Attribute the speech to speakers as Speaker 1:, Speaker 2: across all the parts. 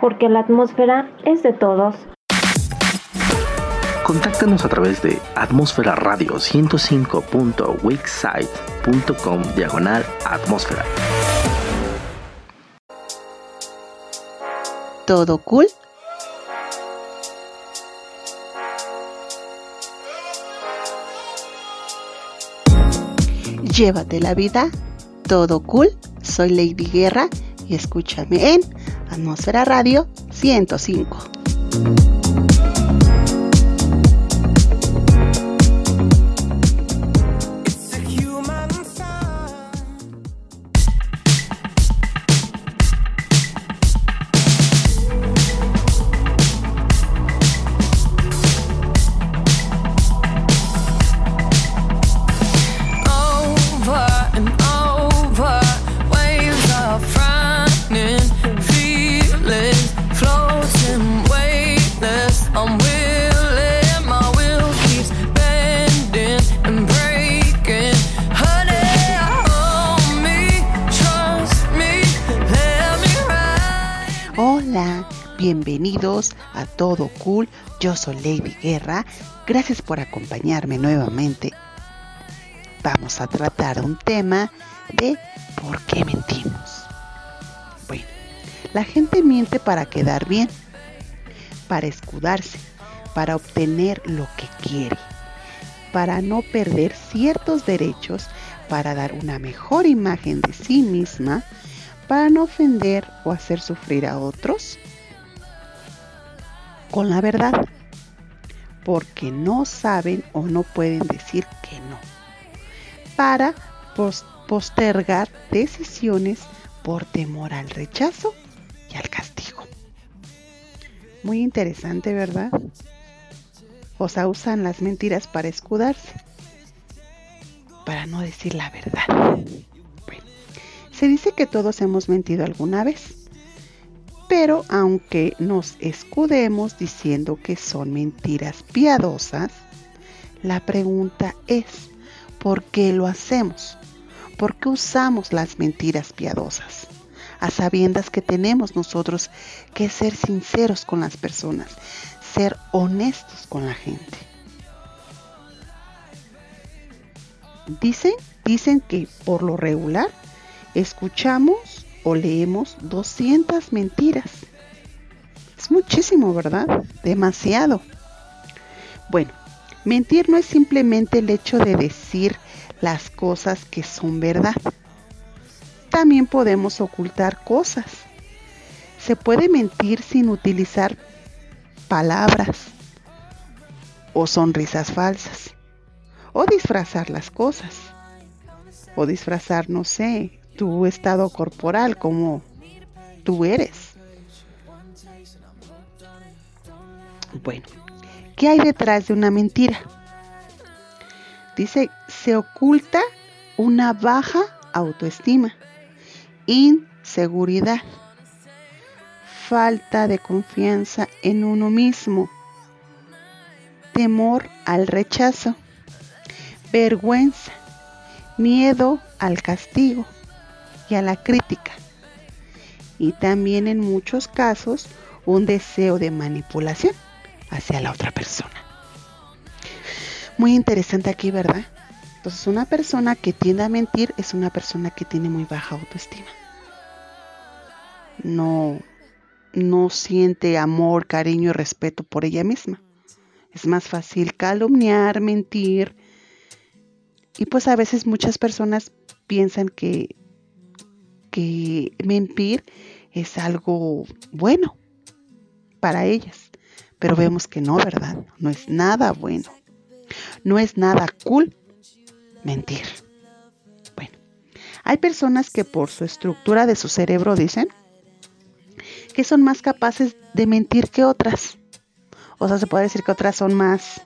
Speaker 1: Porque la atmósfera es de todos.
Speaker 2: Contáctanos a través de atmósfera radio 105.wixsite.com diagonal atmósfera.
Speaker 3: ¿Todo cool? Llévate la vida, todo cool. Soy Lady Guerra y escúchame en Atmósfera Radio 105. Todo Cool. Yo soy Lady Guerra. Gracias por acompañarme nuevamente. Vamos a tratar un tema de por qué mentimos. Bueno, la gente miente para quedar bien, para escudarse, para obtener lo que quiere, para no perder ciertos derechos, para dar una mejor imagen de sí misma, para no ofender o hacer sufrir a otros con la verdad, porque no saben o no pueden decir que no, para postergar decisiones por temor al rechazo y al castigo. Muy interesante, ¿verdad? O sea, usan las mentiras para escudarse, para no decir la verdad. se dice que todos hemos mentido alguna vez pero aunque nos escudemos diciendo que son mentiras piadosas, la pregunta es, ¿por qué lo hacemos? ¿Por qué usamos las mentiras piadosas? A sabiendas que tenemos nosotros que ser sinceros con las personas, ser honestos con la gente. Dicen, dicen que por lo regular escuchamos o leemos 200 mentiras. Es muchísimo, ¿verdad? Demasiado. Bueno, mentir no es simplemente el hecho de decir las cosas que son verdad. También podemos ocultar cosas. Se puede mentir sin utilizar palabras o sonrisas falsas. O disfrazar las cosas. O disfrazar, no sé, tu estado corporal, como tú eres. Bueno, ¿qué hay detrás de una mentira? Dice, se oculta una baja autoestima, inseguridad, falta de confianza en uno mismo, temor al rechazo, vergüenza, miedo al castigo, a la crítica. Y también en muchos casos un deseo de manipulación hacia la otra persona. Muy interesante aquí, ¿verdad? Entonces una persona que tiende a mentir es una persona que tiene muy baja autoestima. No, no siente amor, cariño y respeto por ella misma. Es más fácil calumniar, mentir. Y pues a veces muchas personas piensan que que mentir es algo bueno para ellas. Pero vemos que no, ¿verdad? No es nada bueno. No es nada cool mentir. Bueno, hay personas que por su estructura de su cerebro dicen que son más capaces de mentir que otras. O sea, se puede decir que otras son más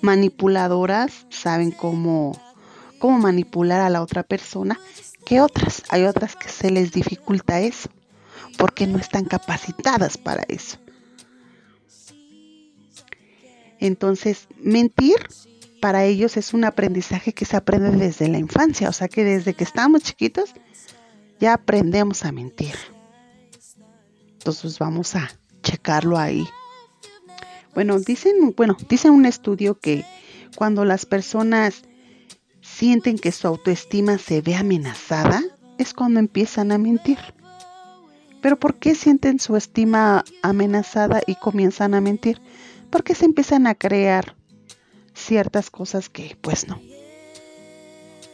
Speaker 3: manipuladoras, saben cómo, cómo manipular a la otra persona que otras. Hay otras que se les dificulta eso, porque no están capacitadas para eso. Entonces, mentir para ellos es un aprendizaje que se aprende desde la infancia, o sea que desde que estamos chiquitos ya aprendemos a mentir. Entonces vamos a checarlo ahí. Bueno, dicen, bueno, dicen un estudio que cuando las personas sienten que su autoestima se ve amenazada, es cuando empiezan a mentir. Pero ¿por qué sienten su estima amenazada y comienzan a mentir? Porque se empiezan a crear ciertas cosas que pues no.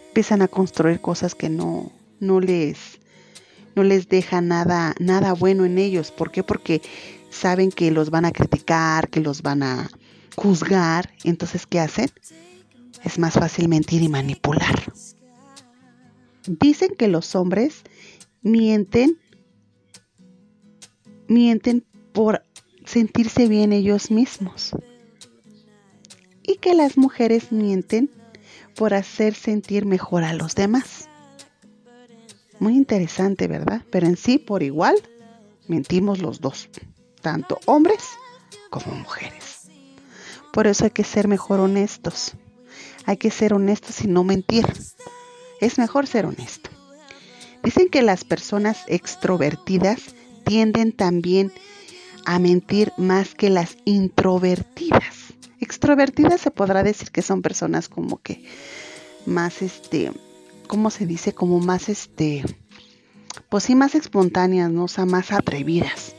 Speaker 3: Empiezan a construir cosas que no, no les no les deja nada nada bueno en ellos. ¿Por qué? Porque saben que los van a criticar, que los van a juzgar. Entonces, ¿qué hacen? Es más fácil mentir y manipular. Dicen que los hombres mienten mienten por sentirse bien ellos mismos y que las mujeres mienten por hacer sentir mejor a los demás. Muy interesante, ¿verdad? Pero en sí, por igual, mentimos los dos, tanto hombres como mujeres. Por eso hay que ser mejor honestos. Hay que ser honestos y no mentir. Es mejor ser honesto. Dicen que las personas extrovertidas tienden también a mentir más que las introvertidas extrovertidas se podrá decir que son personas como que más este, ¿cómo se dice? Como más este, pues sí, más espontáneas, ¿no? O sea, más atrevidas.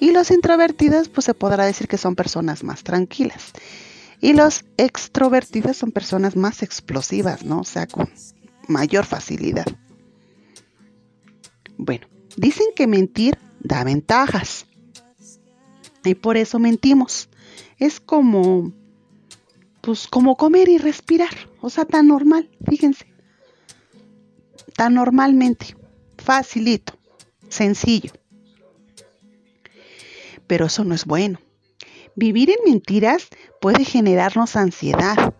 Speaker 3: Y los introvertidos, pues se podrá decir que son personas más tranquilas. Y los extrovertidos son personas más explosivas, ¿no? O sea, con mayor facilidad. Bueno, dicen que mentir da ventajas. Y por eso mentimos es como, pues como comer y respirar, o sea, tan normal, fíjense, tan normalmente, facilito, sencillo. Pero eso no es bueno. Vivir en mentiras puede generarnos ansiedad,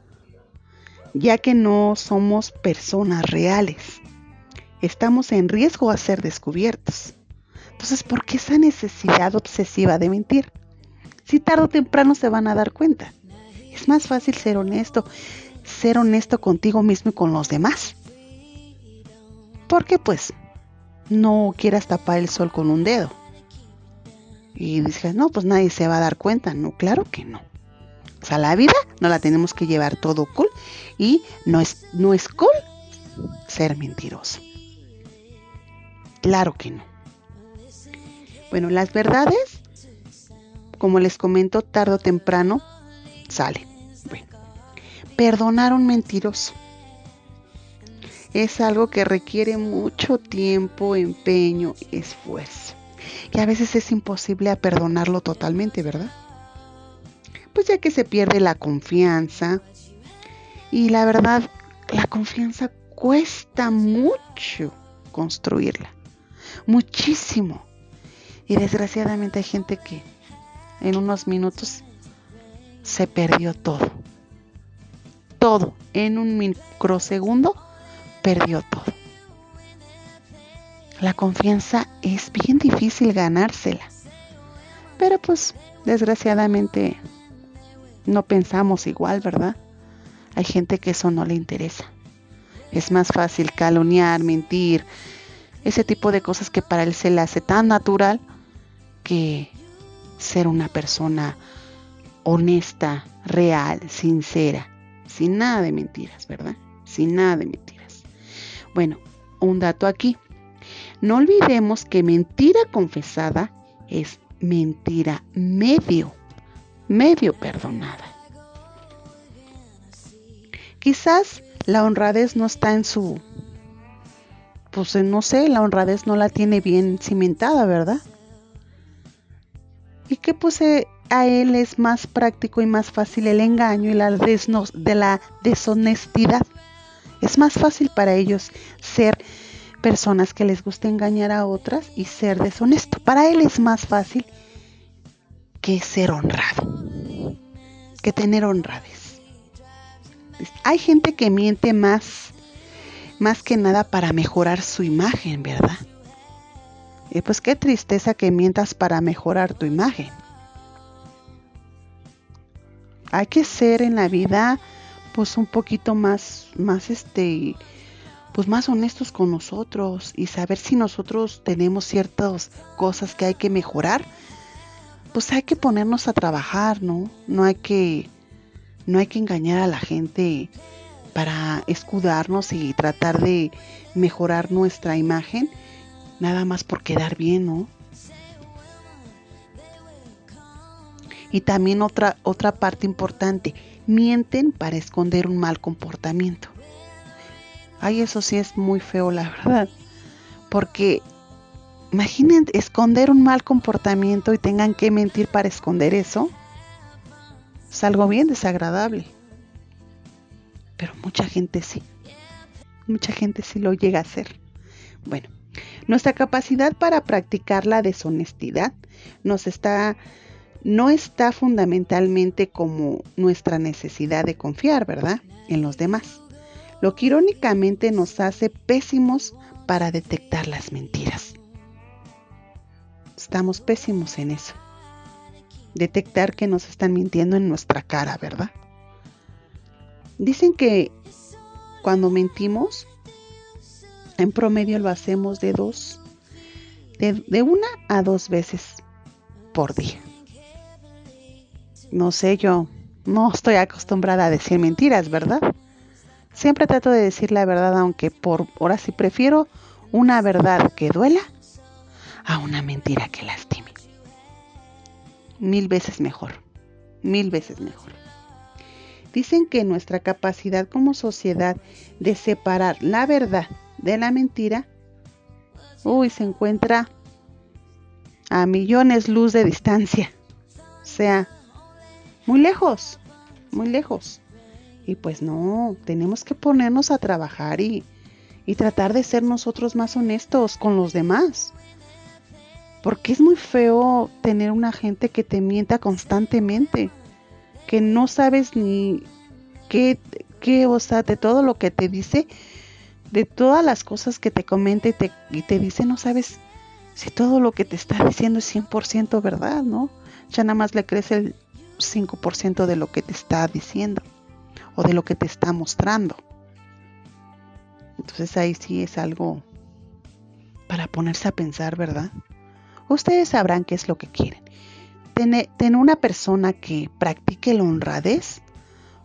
Speaker 3: ya que no somos personas reales. Estamos en riesgo a ser descubiertos. Entonces, ¿por qué esa necesidad obsesiva de mentir? si tarde o temprano se van a dar cuenta. Es más fácil ser honesto, ser honesto contigo mismo y con los demás. Porque pues no quieras tapar el sol con un dedo. Y dices, no, pues nadie se va a dar cuenta. No, claro que no. O sea, la vida no la tenemos que llevar todo cool y no es, no es cool ser mentiroso. Claro que no. Bueno, las verdades como les comento, tarde o temprano sale. Bueno, perdonar a un mentiroso es algo que requiere mucho tiempo, empeño esfuerzo. Y a veces es imposible perdonarlo totalmente, ¿verdad? Pues ya que se pierde la confianza. Y la verdad, la confianza cuesta mucho construirla. Muchísimo. Y desgraciadamente hay gente que en unos minutos se perdió todo. Todo. En un microsegundo perdió todo. La confianza es bien difícil ganársela. Pero pues desgraciadamente no pensamos igual, ¿verdad? Hay gente que eso no le interesa. Es más fácil calumniar, mentir, ese tipo de cosas que para él se le hace tan natural que ser una persona honesta, real, sincera, sin nada de mentiras, ¿verdad? Sin nada de mentiras. Bueno, un dato aquí. No olvidemos que mentira confesada es mentira medio, medio perdonada. Quizás la honradez no está en su, pues no sé, la honradez no la tiene bien cimentada, ¿verdad? y que pues a él es más práctico y más fácil el engaño y la de la deshonestidad. Es más fácil para ellos ser personas que les gusta engañar a otras y ser deshonesto. Para él es más fácil que ser honrado, que tener honradez. Hay gente que miente más, más que nada para mejorar su imagen, ¿verdad? Y pues qué tristeza que mientas para mejorar tu imagen. Hay que ser en la vida pues un poquito más, más este, pues más honestos con nosotros y saber si nosotros tenemos ciertas cosas que hay que mejorar, pues hay que ponernos a trabajar, ¿no? No hay que no hay que engañar a la gente para escudarnos y tratar de mejorar nuestra imagen nada más por quedar bien, ¿no? Y también otra otra parte importante, mienten para esconder un mal comportamiento. Ay, eso sí es muy feo, la verdad. Porque imaginen esconder un mal comportamiento y tengan que mentir para esconder eso. Es algo bien desagradable. Pero mucha gente sí. Mucha gente sí lo llega a hacer. Bueno, nuestra capacidad para practicar la deshonestidad nos está no está fundamentalmente como nuestra necesidad de confiar, ¿verdad? En los demás. Lo que irónicamente nos hace pésimos para detectar las mentiras. Estamos pésimos en eso. Detectar que nos están mintiendo en nuestra cara, ¿verdad? Dicen que cuando mentimos, en promedio lo hacemos de dos, de, de una a dos veces por día no sé, yo no estoy acostumbrada a decir mentiras, ¿verdad? Siempre trato de decir la verdad, aunque por ahora sí prefiero una verdad que duela a una mentira que lastime. Mil veces mejor, mil veces mejor. Dicen que nuestra capacidad como sociedad de separar la verdad de la mentira, uy, se encuentra a millones luz de distancia. O sea, muy lejos, muy lejos. Y pues no, tenemos que ponernos a trabajar y, y tratar de ser nosotros más honestos con los demás. Porque es muy feo tener una gente que te mienta constantemente, que no sabes ni qué, qué, o sea, de todo lo que te dice, de todas las cosas que te comenta y te, y te dice, no sabes si todo lo que te está diciendo es 100% verdad, ¿no? Ya nada más le crees el 5% de lo que te está diciendo o de lo que te está mostrando. Entonces ahí sí es algo para ponerse a pensar, ¿verdad? Ustedes sabrán qué es lo que quieren. Tener, una persona que practique la honradez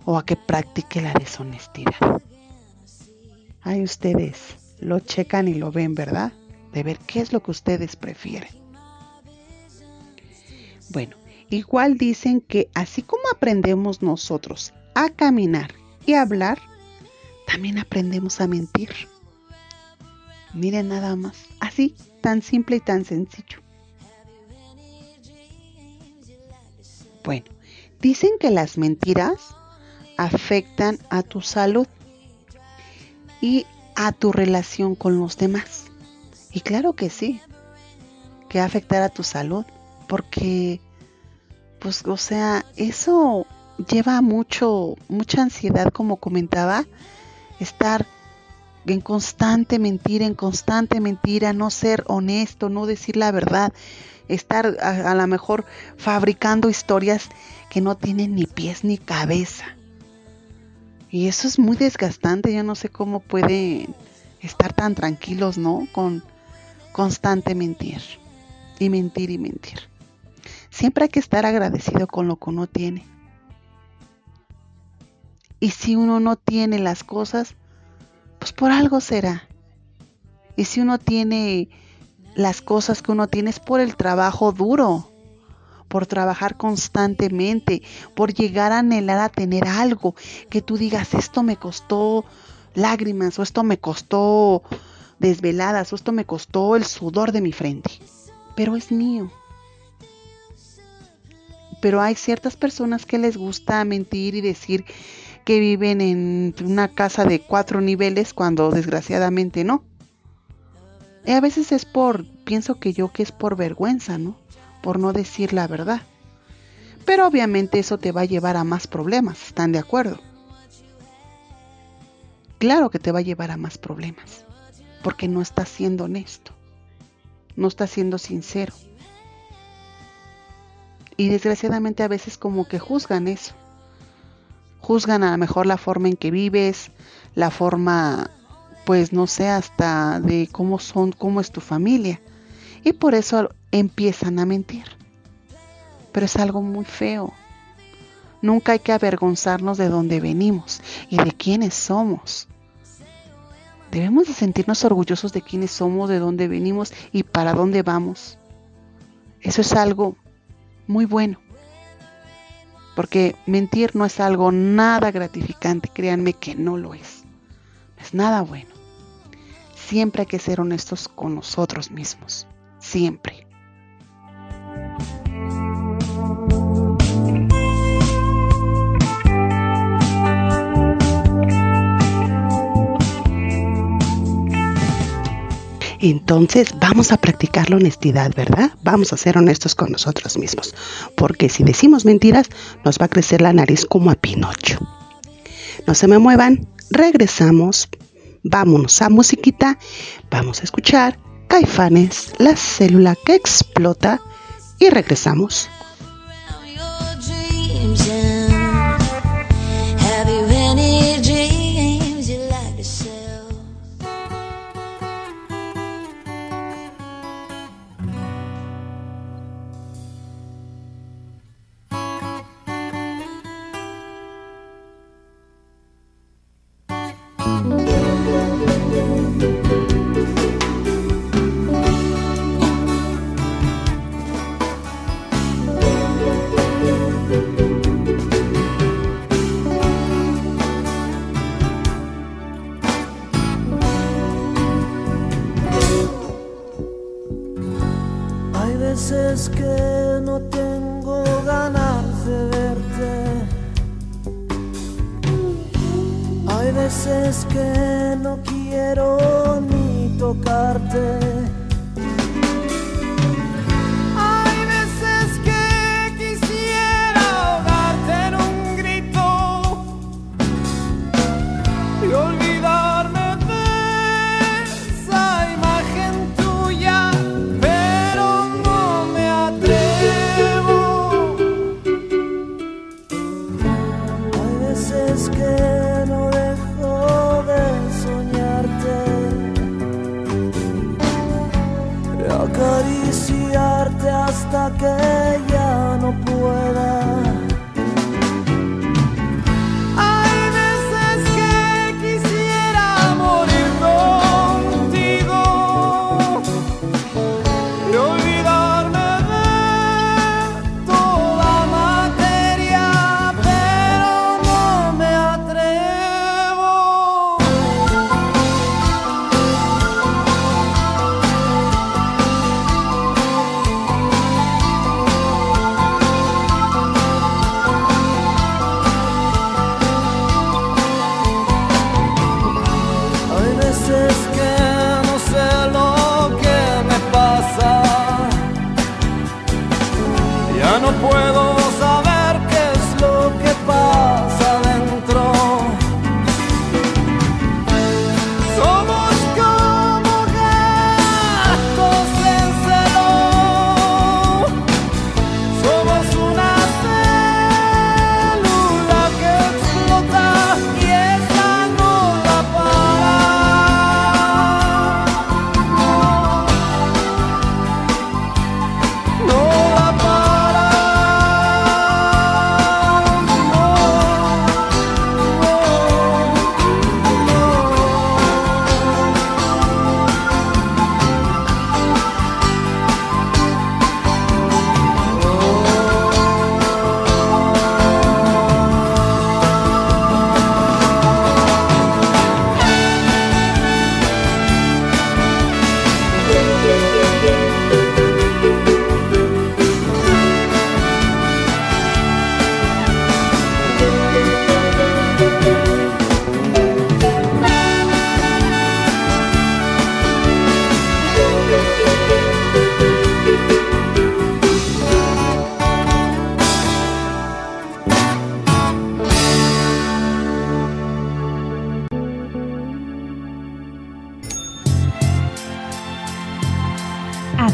Speaker 3: o a que practique la deshonestidad. Ahí ustedes lo checan y lo ven, ¿verdad? De ver qué es lo que ustedes prefieren. Bueno, Igual dicen que así como aprendemos nosotros a caminar y hablar, también aprendemos a mentir. Miren nada más, así, tan simple y tan sencillo. Bueno, dicen que las mentiras afectan a tu salud y a tu relación con los demás. Y claro que sí, que afectar a tu salud, porque pues, o sea, eso lleva mucho, mucha ansiedad, como comentaba, estar en constante mentira, en constante mentira, no ser honesto, no decir la verdad, estar a, a lo mejor fabricando historias que no tienen ni pies ni cabeza. Y eso es muy desgastante, yo no sé cómo pueden estar tan tranquilos, ¿no? Con constante mentir y mentir y mentir. Siempre hay que estar agradecido con lo que uno tiene. Y si uno no tiene las cosas, pues por algo será. Y si uno tiene las cosas que uno tiene es por el trabajo duro, por trabajar constantemente, por llegar a anhelar a tener algo que tú digas, esto me costó lágrimas o esto me costó desveladas o esto me costó el sudor de mi frente, pero es mío pero hay ciertas personas que les gusta mentir y decir que viven en una casa de cuatro niveles cuando desgraciadamente no. Y a veces es por, pienso que yo que es por vergüenza, ¿no? Por no decir la verdad. Pero obviamente eso te va a llevar a más problemas, ¿están de acuerdo? Claro que te va a llevar a más problemas, porque no estás siendo honesto, no estás siendo sincero y desgraciadamente a veces como que juzgan eso. Juzgan a lo mejor la forma en que vives, la forma
Speaker 4: pues no sé, hasta de cómo son, cómo es tu familia. Y por eso empiezan a mentir. Pero es algo muy feo. Nunca hay que avergonzarnos de dónde venimos y de quiénes somos. Debemos de sentirnos orgullosos de quiénes somos, de dónde venimos y para dónde vamos. Eso es algo muy bueno. Porque mentir no es algo nada gratificante, créanme que no lo es. No es nada bueno. Siempre hay que ser honestos con nosotros mismos. Siempre. Entonces vamos a practicar la honestidad, ¿verdad? Vamos a ser honestos con nosotros mismos, porque si decimos mentiras nos va a crecer la nariz como a Pinocho. No se me muevan, regresamos, vámonos a musiquita, vamos a escuchar Caifanes, la célula que explota y regresamos. veces que no quiero ni tocarte.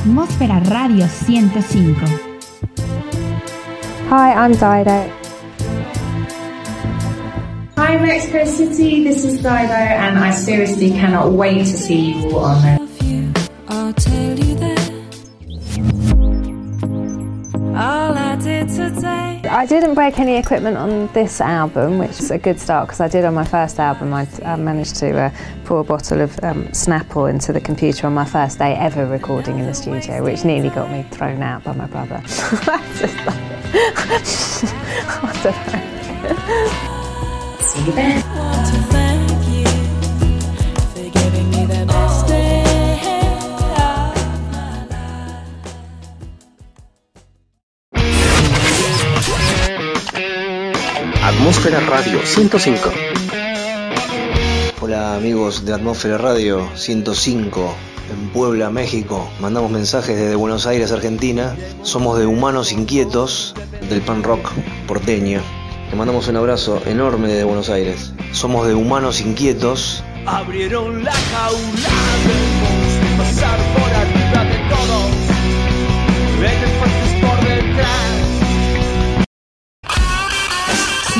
Speaker 5: Radio 105.
Speaker 6: Hi, I'm Dido.
Speaker 7: Hi Mexico City, this is Dido and I seriously cannot wait to see you all on there.
Speaker 6: I didn't break any equipment on this album, which is a good start because I did on my first album. I uh, managed to uh, pour a bottle of um, Snapple into the computer on my first day ever recording in the studio, which nearly got me thrown out by my brother. Just like- I don't know.
Speaker 7: See you then.
Speaker 2: Atmósfera Radio 105.
Speaker 8: Hola amigos de Atmósfera Radio 105 en Puebla, México. Mandamos mensajes desde Buenos Aires, Argentina. Somos de Humanos Inquietos del pan rock porteño. Le mandamos un abrazo enorme desde Buenos Aires. Somos de Humanos Inquietos.
Speaker 9: Abrieron la jaula del monstruo, pasar por arriba de todos.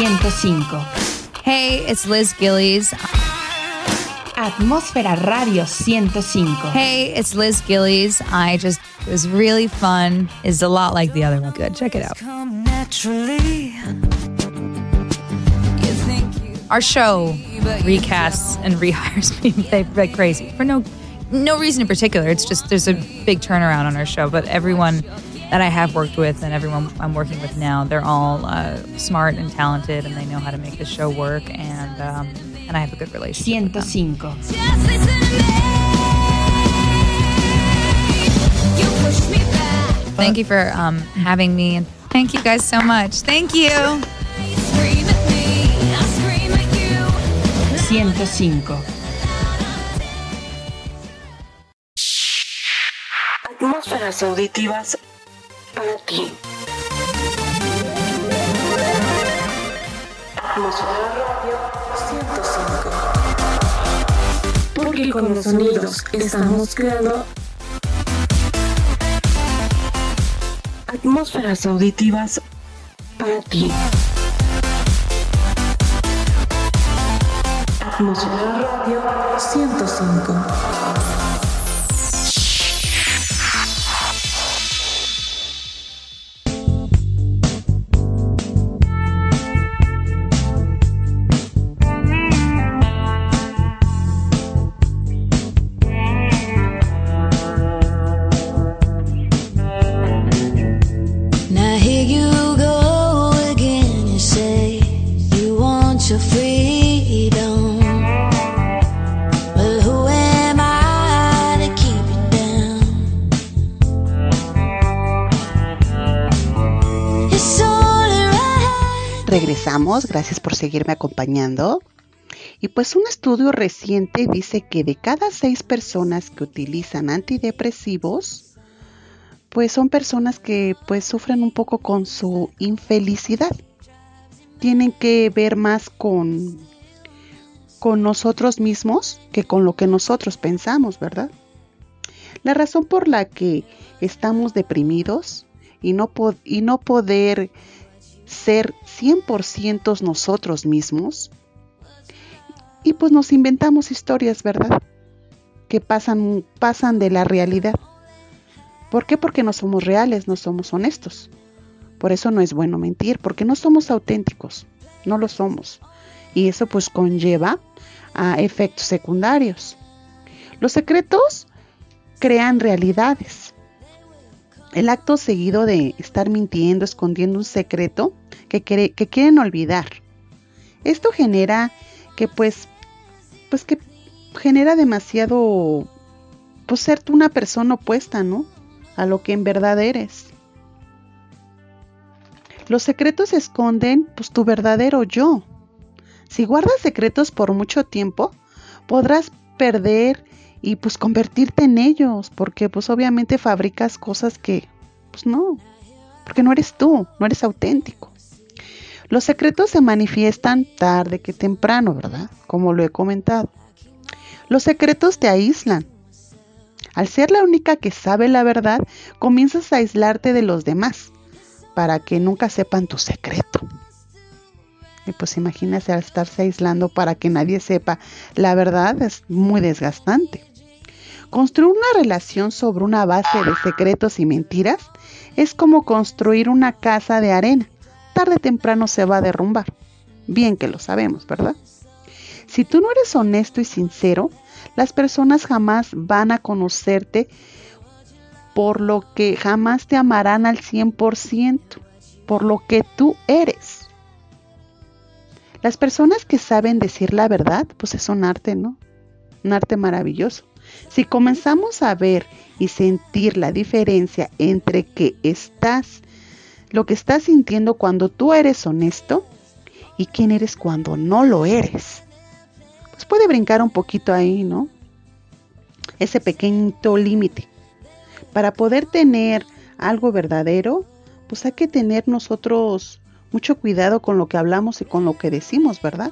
Speaker 5: 105.
Speaker 10: Hey, it's Liz Gillies.
Speaker 5: Atmósfera Radio 105.
Speaker 10: Hey, it's Liz Gillies. I just it was really fun. It's a lot like the other one. Good, check it out.
Speaker 11: Come naturally. You think you
Speaker 10: Our show recasts and rehires me they like crazy for no no reason in particular. It's just there's a big turnaround on our show, but everyone that I have worked with and everyone I'm working with now, they're all uh, smart and talented, and they know how to make the show work, and um, and I have a good relationship. with them.
Speaker 5: 105.
Speaker 11: just listen to me. You push me back.
Speaker 10: Thank you for um, having me, and thank you guys so much. Thank you.
Speaker 11: You scream at me. I scream at you.
Speaker 5: 105.
Speaker 1: Atmósferas auditivas para ti. Atmósfera Radio 105. Porque con los sonidos estamos creando atmósferas auditivas para ti. Atmósfera Radio 105.
Speaker 3: Gracias por seguirme acompañando. Y pues un estudio reciente dice que de cada seis personas que utilizan antidepresivos, pues son personas que pues sufren un poco con su infelicidad. Tienen que ver más con, con nosotros mismos que con lo que nosotros pensamos, ¿verdad? La razón por la que estamos deprimidos y no, po- y no poder ser 100% nosotros mismos. Y pues nos inventamos historias, ¿verdad? Que pasan, pasan de la realidad. ¿Por qué? Porque no somos reales, no somos honestos. Por eso no es bueno mentir, porque no somos auténticos, no lo somos. Y eso pues conlleva a efectos secundarios. Los secretos crean realidades. El acto seguido de estar mintiendo, escondiendo un secreto que, quiere- que quieren olvidar. Esto genera que pues, pues que genera demasiado, pues ser tú una persona opuesta, ¿no? A lo que en verdad eres. Los secretos esconden pues tu verdadero yo. Si guardas secretos por mucho tiempo, podrás perder y pues convertirte en ellos, porque pues obviamente fabricas cosas que pues no, porque no eres tú, no eres auténtico. Los secretos se manifiestan tarde que temprano, ¿verdad? Como lo he comentado. Los secretos te aíslan. Al ser la única que sabe la verdad, comienzas a aislarte de los demás para que nunca sepan tu secreto. Y pues imagínese al estarse aislando para que nadie sepa la verdad es muy desgastante. Construir una relación sobre una base de secretos y mentiras es como construir una casa de arena. Tarde o temprano se va a derrumbar. Bien que lo sabemos, ¿verdad? Si tú no eres honesto y sincero, las personas jamás van a conocerte, por lo que jamás te amarán al 100%, por lo que tú eres. Las personas que saben decir la verdad, pues es un arte, ¿no? Un arte maravilloso. Si comenzamos a ver y sentir la diferencia entre que estás, lo que estás sintiendo cuando tú eres honesto y quién eres cuando no lo eres, pues puede brincar un poquito ahí, ¿no? Ese pequeñito límite. Para poder tener algo verdadero, pues hay que tener nosotros mucho cuidado con lo que hablamos y con lo que decimos, ¿verdad?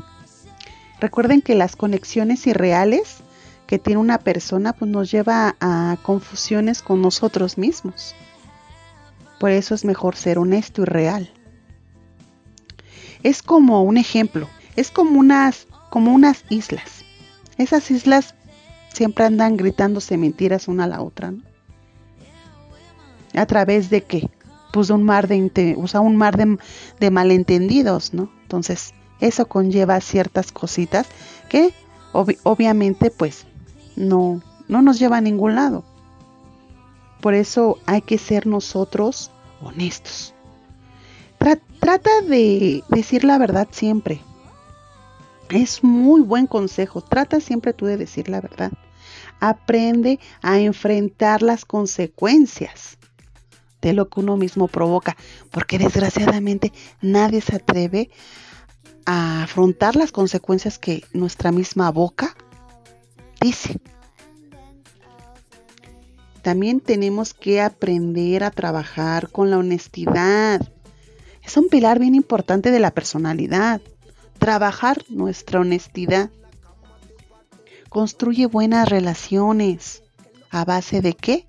Speaker 3: Recuerden que las conexiones irreales que tiene una persona pues nos lleva a confusiones con nosotros mismos. Por eso es mejor ser honesto y real. Es como un ejemplo, es como unas como unas islas. Esas islas siempre andan gritándose mentiras una a la otra, ¿no? ¿A través de qué? Pues de un mar de, o un mar de, de malentendidos, ¿no? Entonces, eso conlleva ciertas cositas que ob obviamente pues no, no nos lleva a ningún lado. Por eso hay que ser nosotros honestos. Tra trata de decir la verdad siempre. Es muy buen consejo. Trata siempre tú de decir la verdad. Aprende a enfrentar las consecuencias de lo que uno mismo provoca, porque desgraciadamente nadie se atreve a afrontar las consecuencias que nuestra misma boca dice. También tenemos que aprender a trabajar con la honestidad. Es un pilar bien importante de la personalidad. Trabajar nuestra honestidad. Construye buenas relaciones. ¿A base de qué?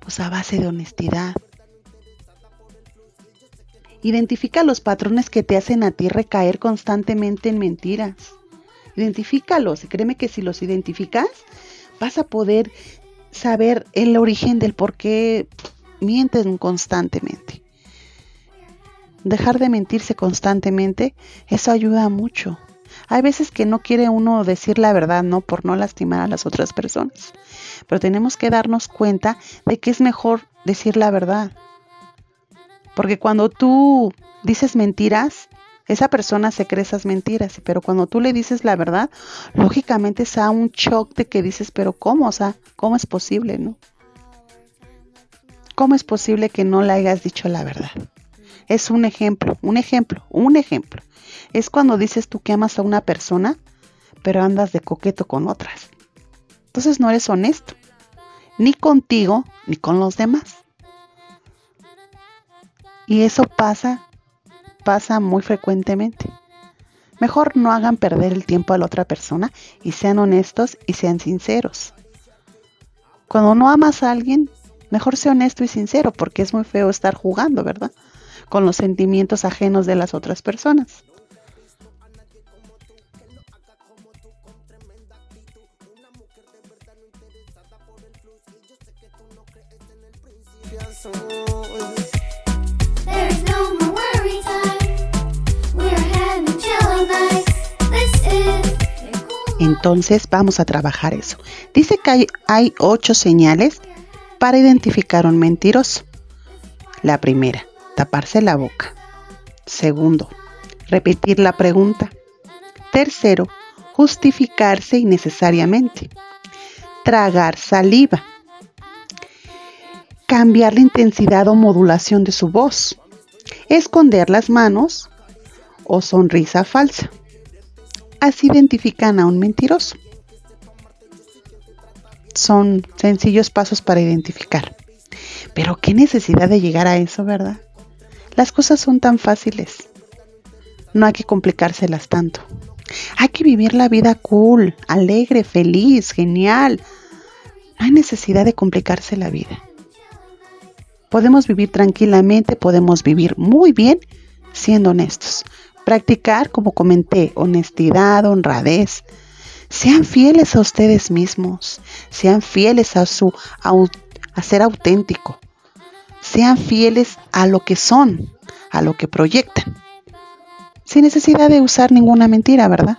Speaker 3: Pues a base de honestidad. Identifica los patrones que te hacen a ti recaer constantemente en mentiras. Identifícalos y créeme que si los identificas, vas a poder saber el origen del por qué mienten constantemente. Dejar de mentirse constantemente, eso ayuda mucho. Hay veces que no quiere uno decir la verdad, ¿no? Por no lastimar a las otras personas. Pero tenemos que darnos cuenta de que es mejor decir la verdad. Porque cuando tú dices mentiras, esa persona se cree esas mentiras, pero cuando tú le dices la verdad, lógicamente es a un shock de que dices, pero ¿cómo? O sea, ¿cómo es posible, no? ¿Cómo es posible que no le hayas dicho la verdad? Es un ejemplo, un ejemplo, un ejemplo. Es cuando dices tú que amas a una persona, pero andas de coqueto con otras. Entonces no eres honesto, ni contigo, ni con los demás. Y eso pasa pasa muy frecuentemente. Mejor no hagan perder el tiempo a la otra persona y sean honestos y sean sinceros. Cuando no amas a alguien, mejor sea honesto y sincero porque es muy feo estar jugando, ¿verdad? Con los sentimientos ajenos de las otras personas. Entonces vamos a trabajar eso. Dice que hay, ocho señales para identificar un mentiroso. La primera, taparse la boca. Segundo, repetir la pregunta. Tercero, justificarse innecesariamente. Tragar saliva. Cambiar la intensidad o modulación de su voz. Esconder las manos o sonrisa falsa. Así identifican a un mentiroso. Son sencillos pasos para identificar. Pero qué necesidad de llegar a eso, ¿verdad? Las cosas son tan fáciles. No hay que complicárselas tanto. Hay que vivir la vida cool, alegre, feliz, genial. No hay necesidad de complicarse la vida. Podemos vivir tranquilamente, podemos vivir muy bien siendo honestos. Practicar, como comenté, honestidad, honradez. Sean fieles a ustedes mismos. Sean fieles a su a ser auténtico. Sean fieles a lo que son, a lo que proyectan. Sin necesidad de usar ninguna mentira, ¿verdad?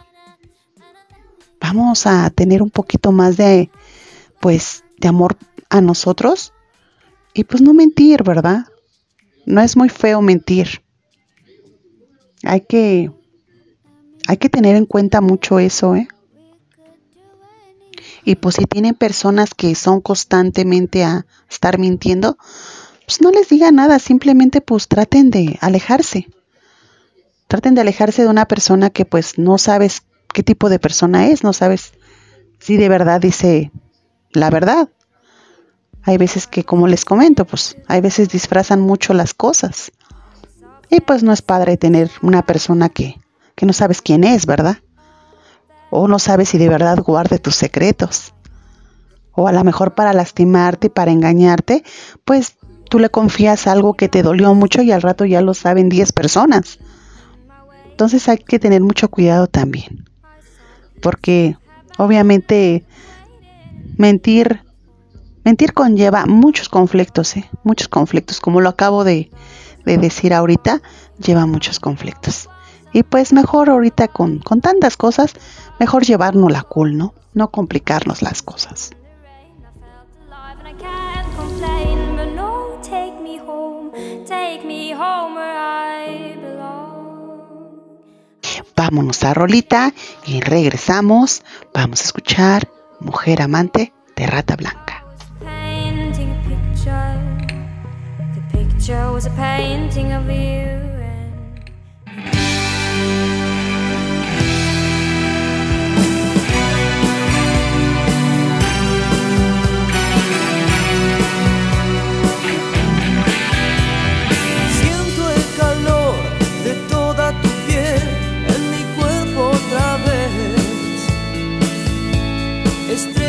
Speaker 3: Vamos a tener un poquito más de pues de amor a nosotros y pues no mentir, ¿verdad? No es muy feo mentir. Hay que hay que tener en cuenta mucho eso, ¿eh? Y pues si tienen personas que son constantemente a estar mintiendo, pues no les digan nada, simplemente pues traten de alejarse. Traten de alejarse de una persona que pues no sabes qué tipo de persona es, no sabes si de verdad dice la verdad. Hay veces que, como les comento, pues hay veces disfrazan mucho las cosas. Y pues no es padre tener una persona que, que no sabes quién es, ¿verdad? O no sabes si de verdad guarde tus secretos. O a lo mejor para lastimarte, para engañarte, pues tú le confías algo que te dolió mucho y al rato ya lo saben 10 personas. Entonces hay que tener mucho cuidado también. Porque obviamente mentir mentir conlleva muchos conflictos, ¿eh? muchos conflictos, como lo acabo de, de decir ahorita, lleva muchos conflictos. Y pues mejor ahorita con, con tantas cosas, mejor llevarnos la cool, ¿no? No complicarnos las cosas. Vámonos a Rolita y regresamos. Vamos a escuchar Mujer Amante de Rata Blanca.
Speaker 12: Picture was a painting of you. And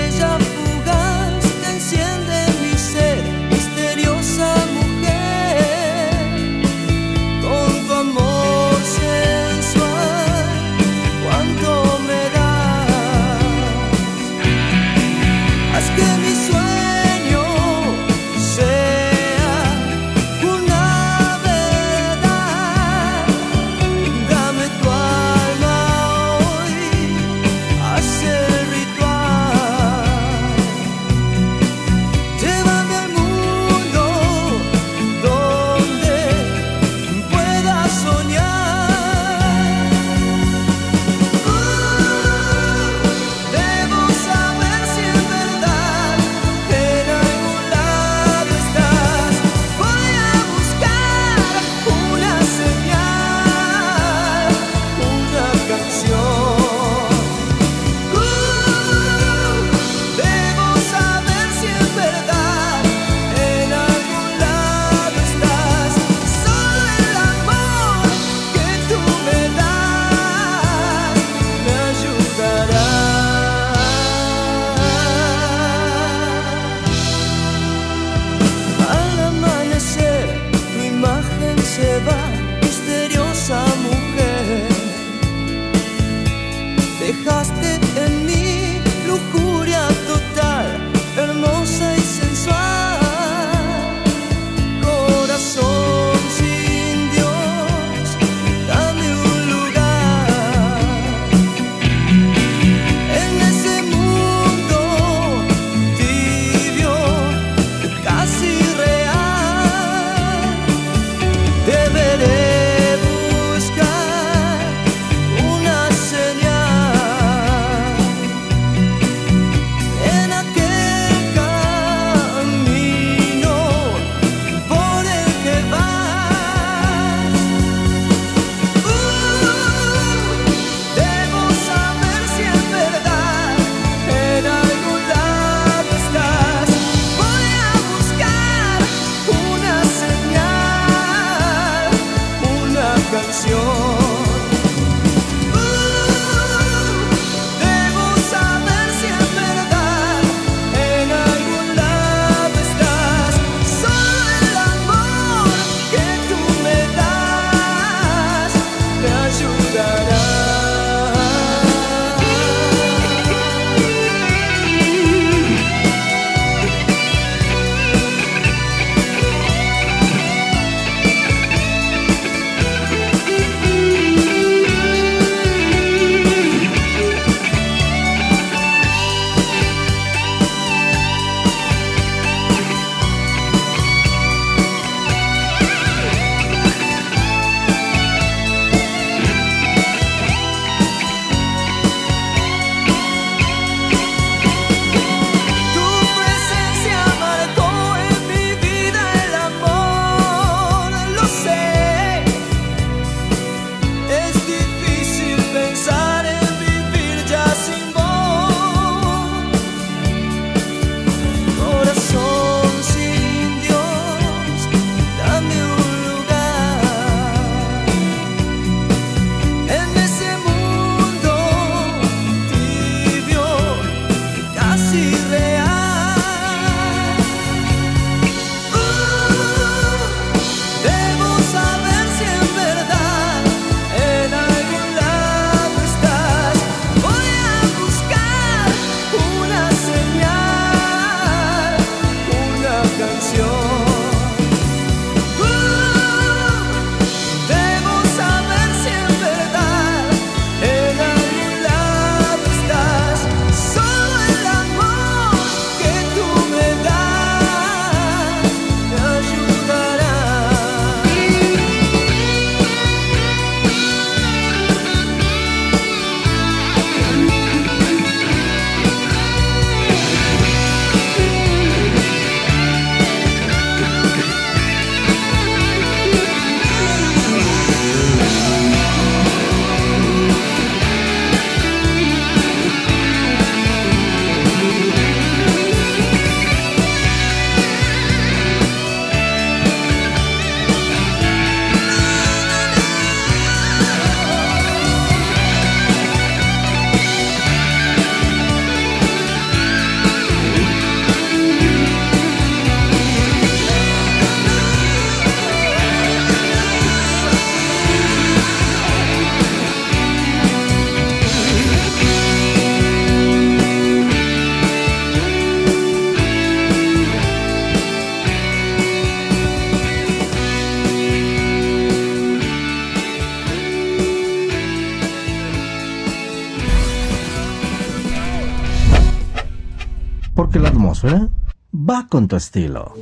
Speaker 9: con tu
Speaker 13: estilo.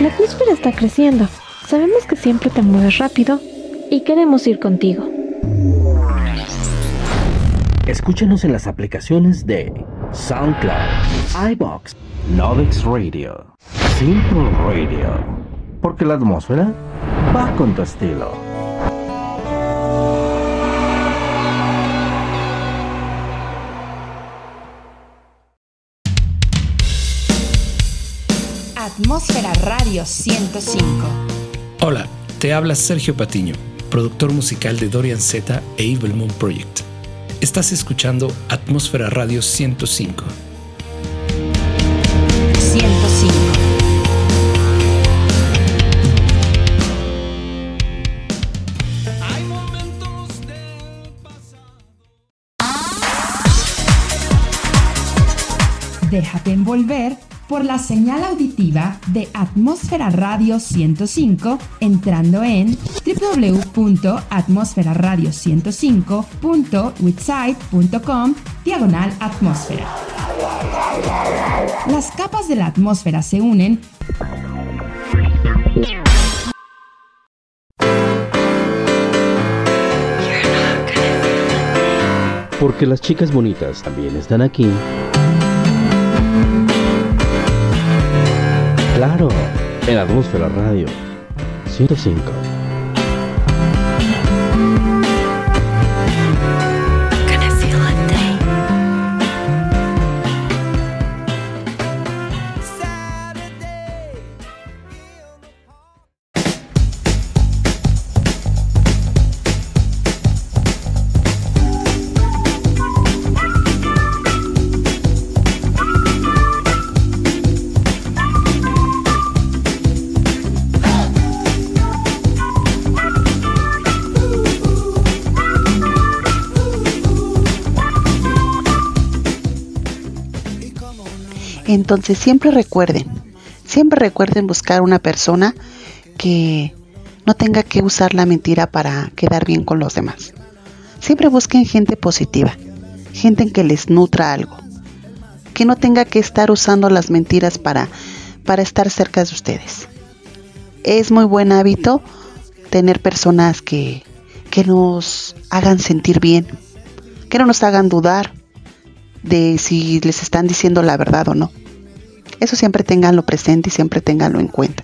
Speaker 14: La atmósfera está creciendo. Sabemos que siempre te mueves rápido y queremos ir contigo.
Speaker 13: Escúchanos en las aplicaciones de SoundCloud, iBox, Novix Radio, Simple Radio, porque la atmósfera va con tu estilo.
Speaker 5: Atmósfera Radio 105.
Speaker 15: Hola, te habla Sergio Patiño, productor musical de Dorian Z e Evil Moon Project. Estás escuchando Atmósfera Radio 105.
Speaker 5: 105. Déjate envolver por la señal auditiva de Atmósfera Radio 105 entrando en www.atmosferaradio105.witsite.com diagonal atmósfera. Las capas de la atmósfera se unen
Speaker 16: Porque las chicas bonitas también están aquí. Claro, en Atmósfera Radio 105.
Speaker 3: Entonces siempre recuerden, siempre recuerden buscar una persona que no tenga que usar la mentira para quedar bien con los demás. Siempre busquen gente positiva, gente en que les nutra algo, que no tenga que estar usando las mentiras para, para estar cerca de ustedes. Es muy buen hábito tener personas que, que nos hagan sentir bien, que no nos hagan dudar de si les están diciendo la verdad o no. Eso siempre tenganlo presente y siempre tenganlo en cuenta.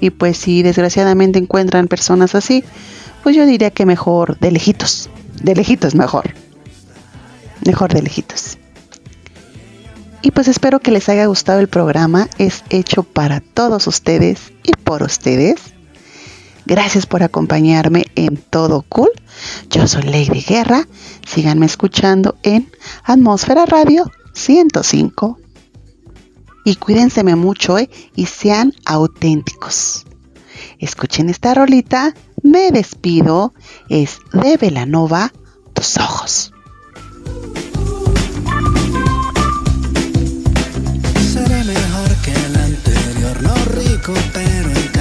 Speaker 3: Y pues si desgraciadamente encuentran personas así, pues yo diría que mejor de lejitos. De lejitos mejor. Mejor de lejitos. Y pues espero que les haya gustado el programa. Es hecho para todos ustedes y por ustedes. Gracias por acompañarme en Todo Cool. Yo soy Lady Guerra. Síganme escuchando en Atmósfera Radio 105. Y cuídense mucho ¿eh? y sean auténticos. Escuchen esta rolita. Me despido. Es de Velanova, tus ojos.
Speaker 17: Seré mejor que el anterior, pero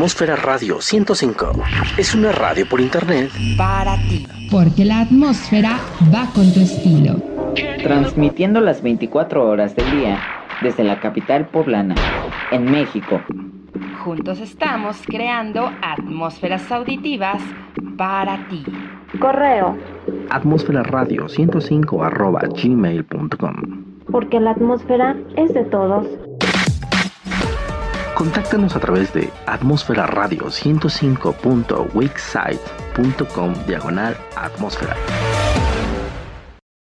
Speaker 2: Atmósfera Radio 105 es una radio por internet
Speaker 5: Para ti. Porque la atmósfera va con tu estilo.
Speaker 18: Transmitiendo las 24 horas del día desde la capital poblana, en México.
Speaker 5: Juntos estamos creando atmósferas auditivas para ti.
Speaker 14: Correo,
Speaker 16: Atmósfera Radio 105 arroba gmail.com.
Speaker 14: porque la atmósfera es de todos.
Speaker 16: Contáctanos a través de atmósfera radio 105.wixsite.com diagonal atmósfera.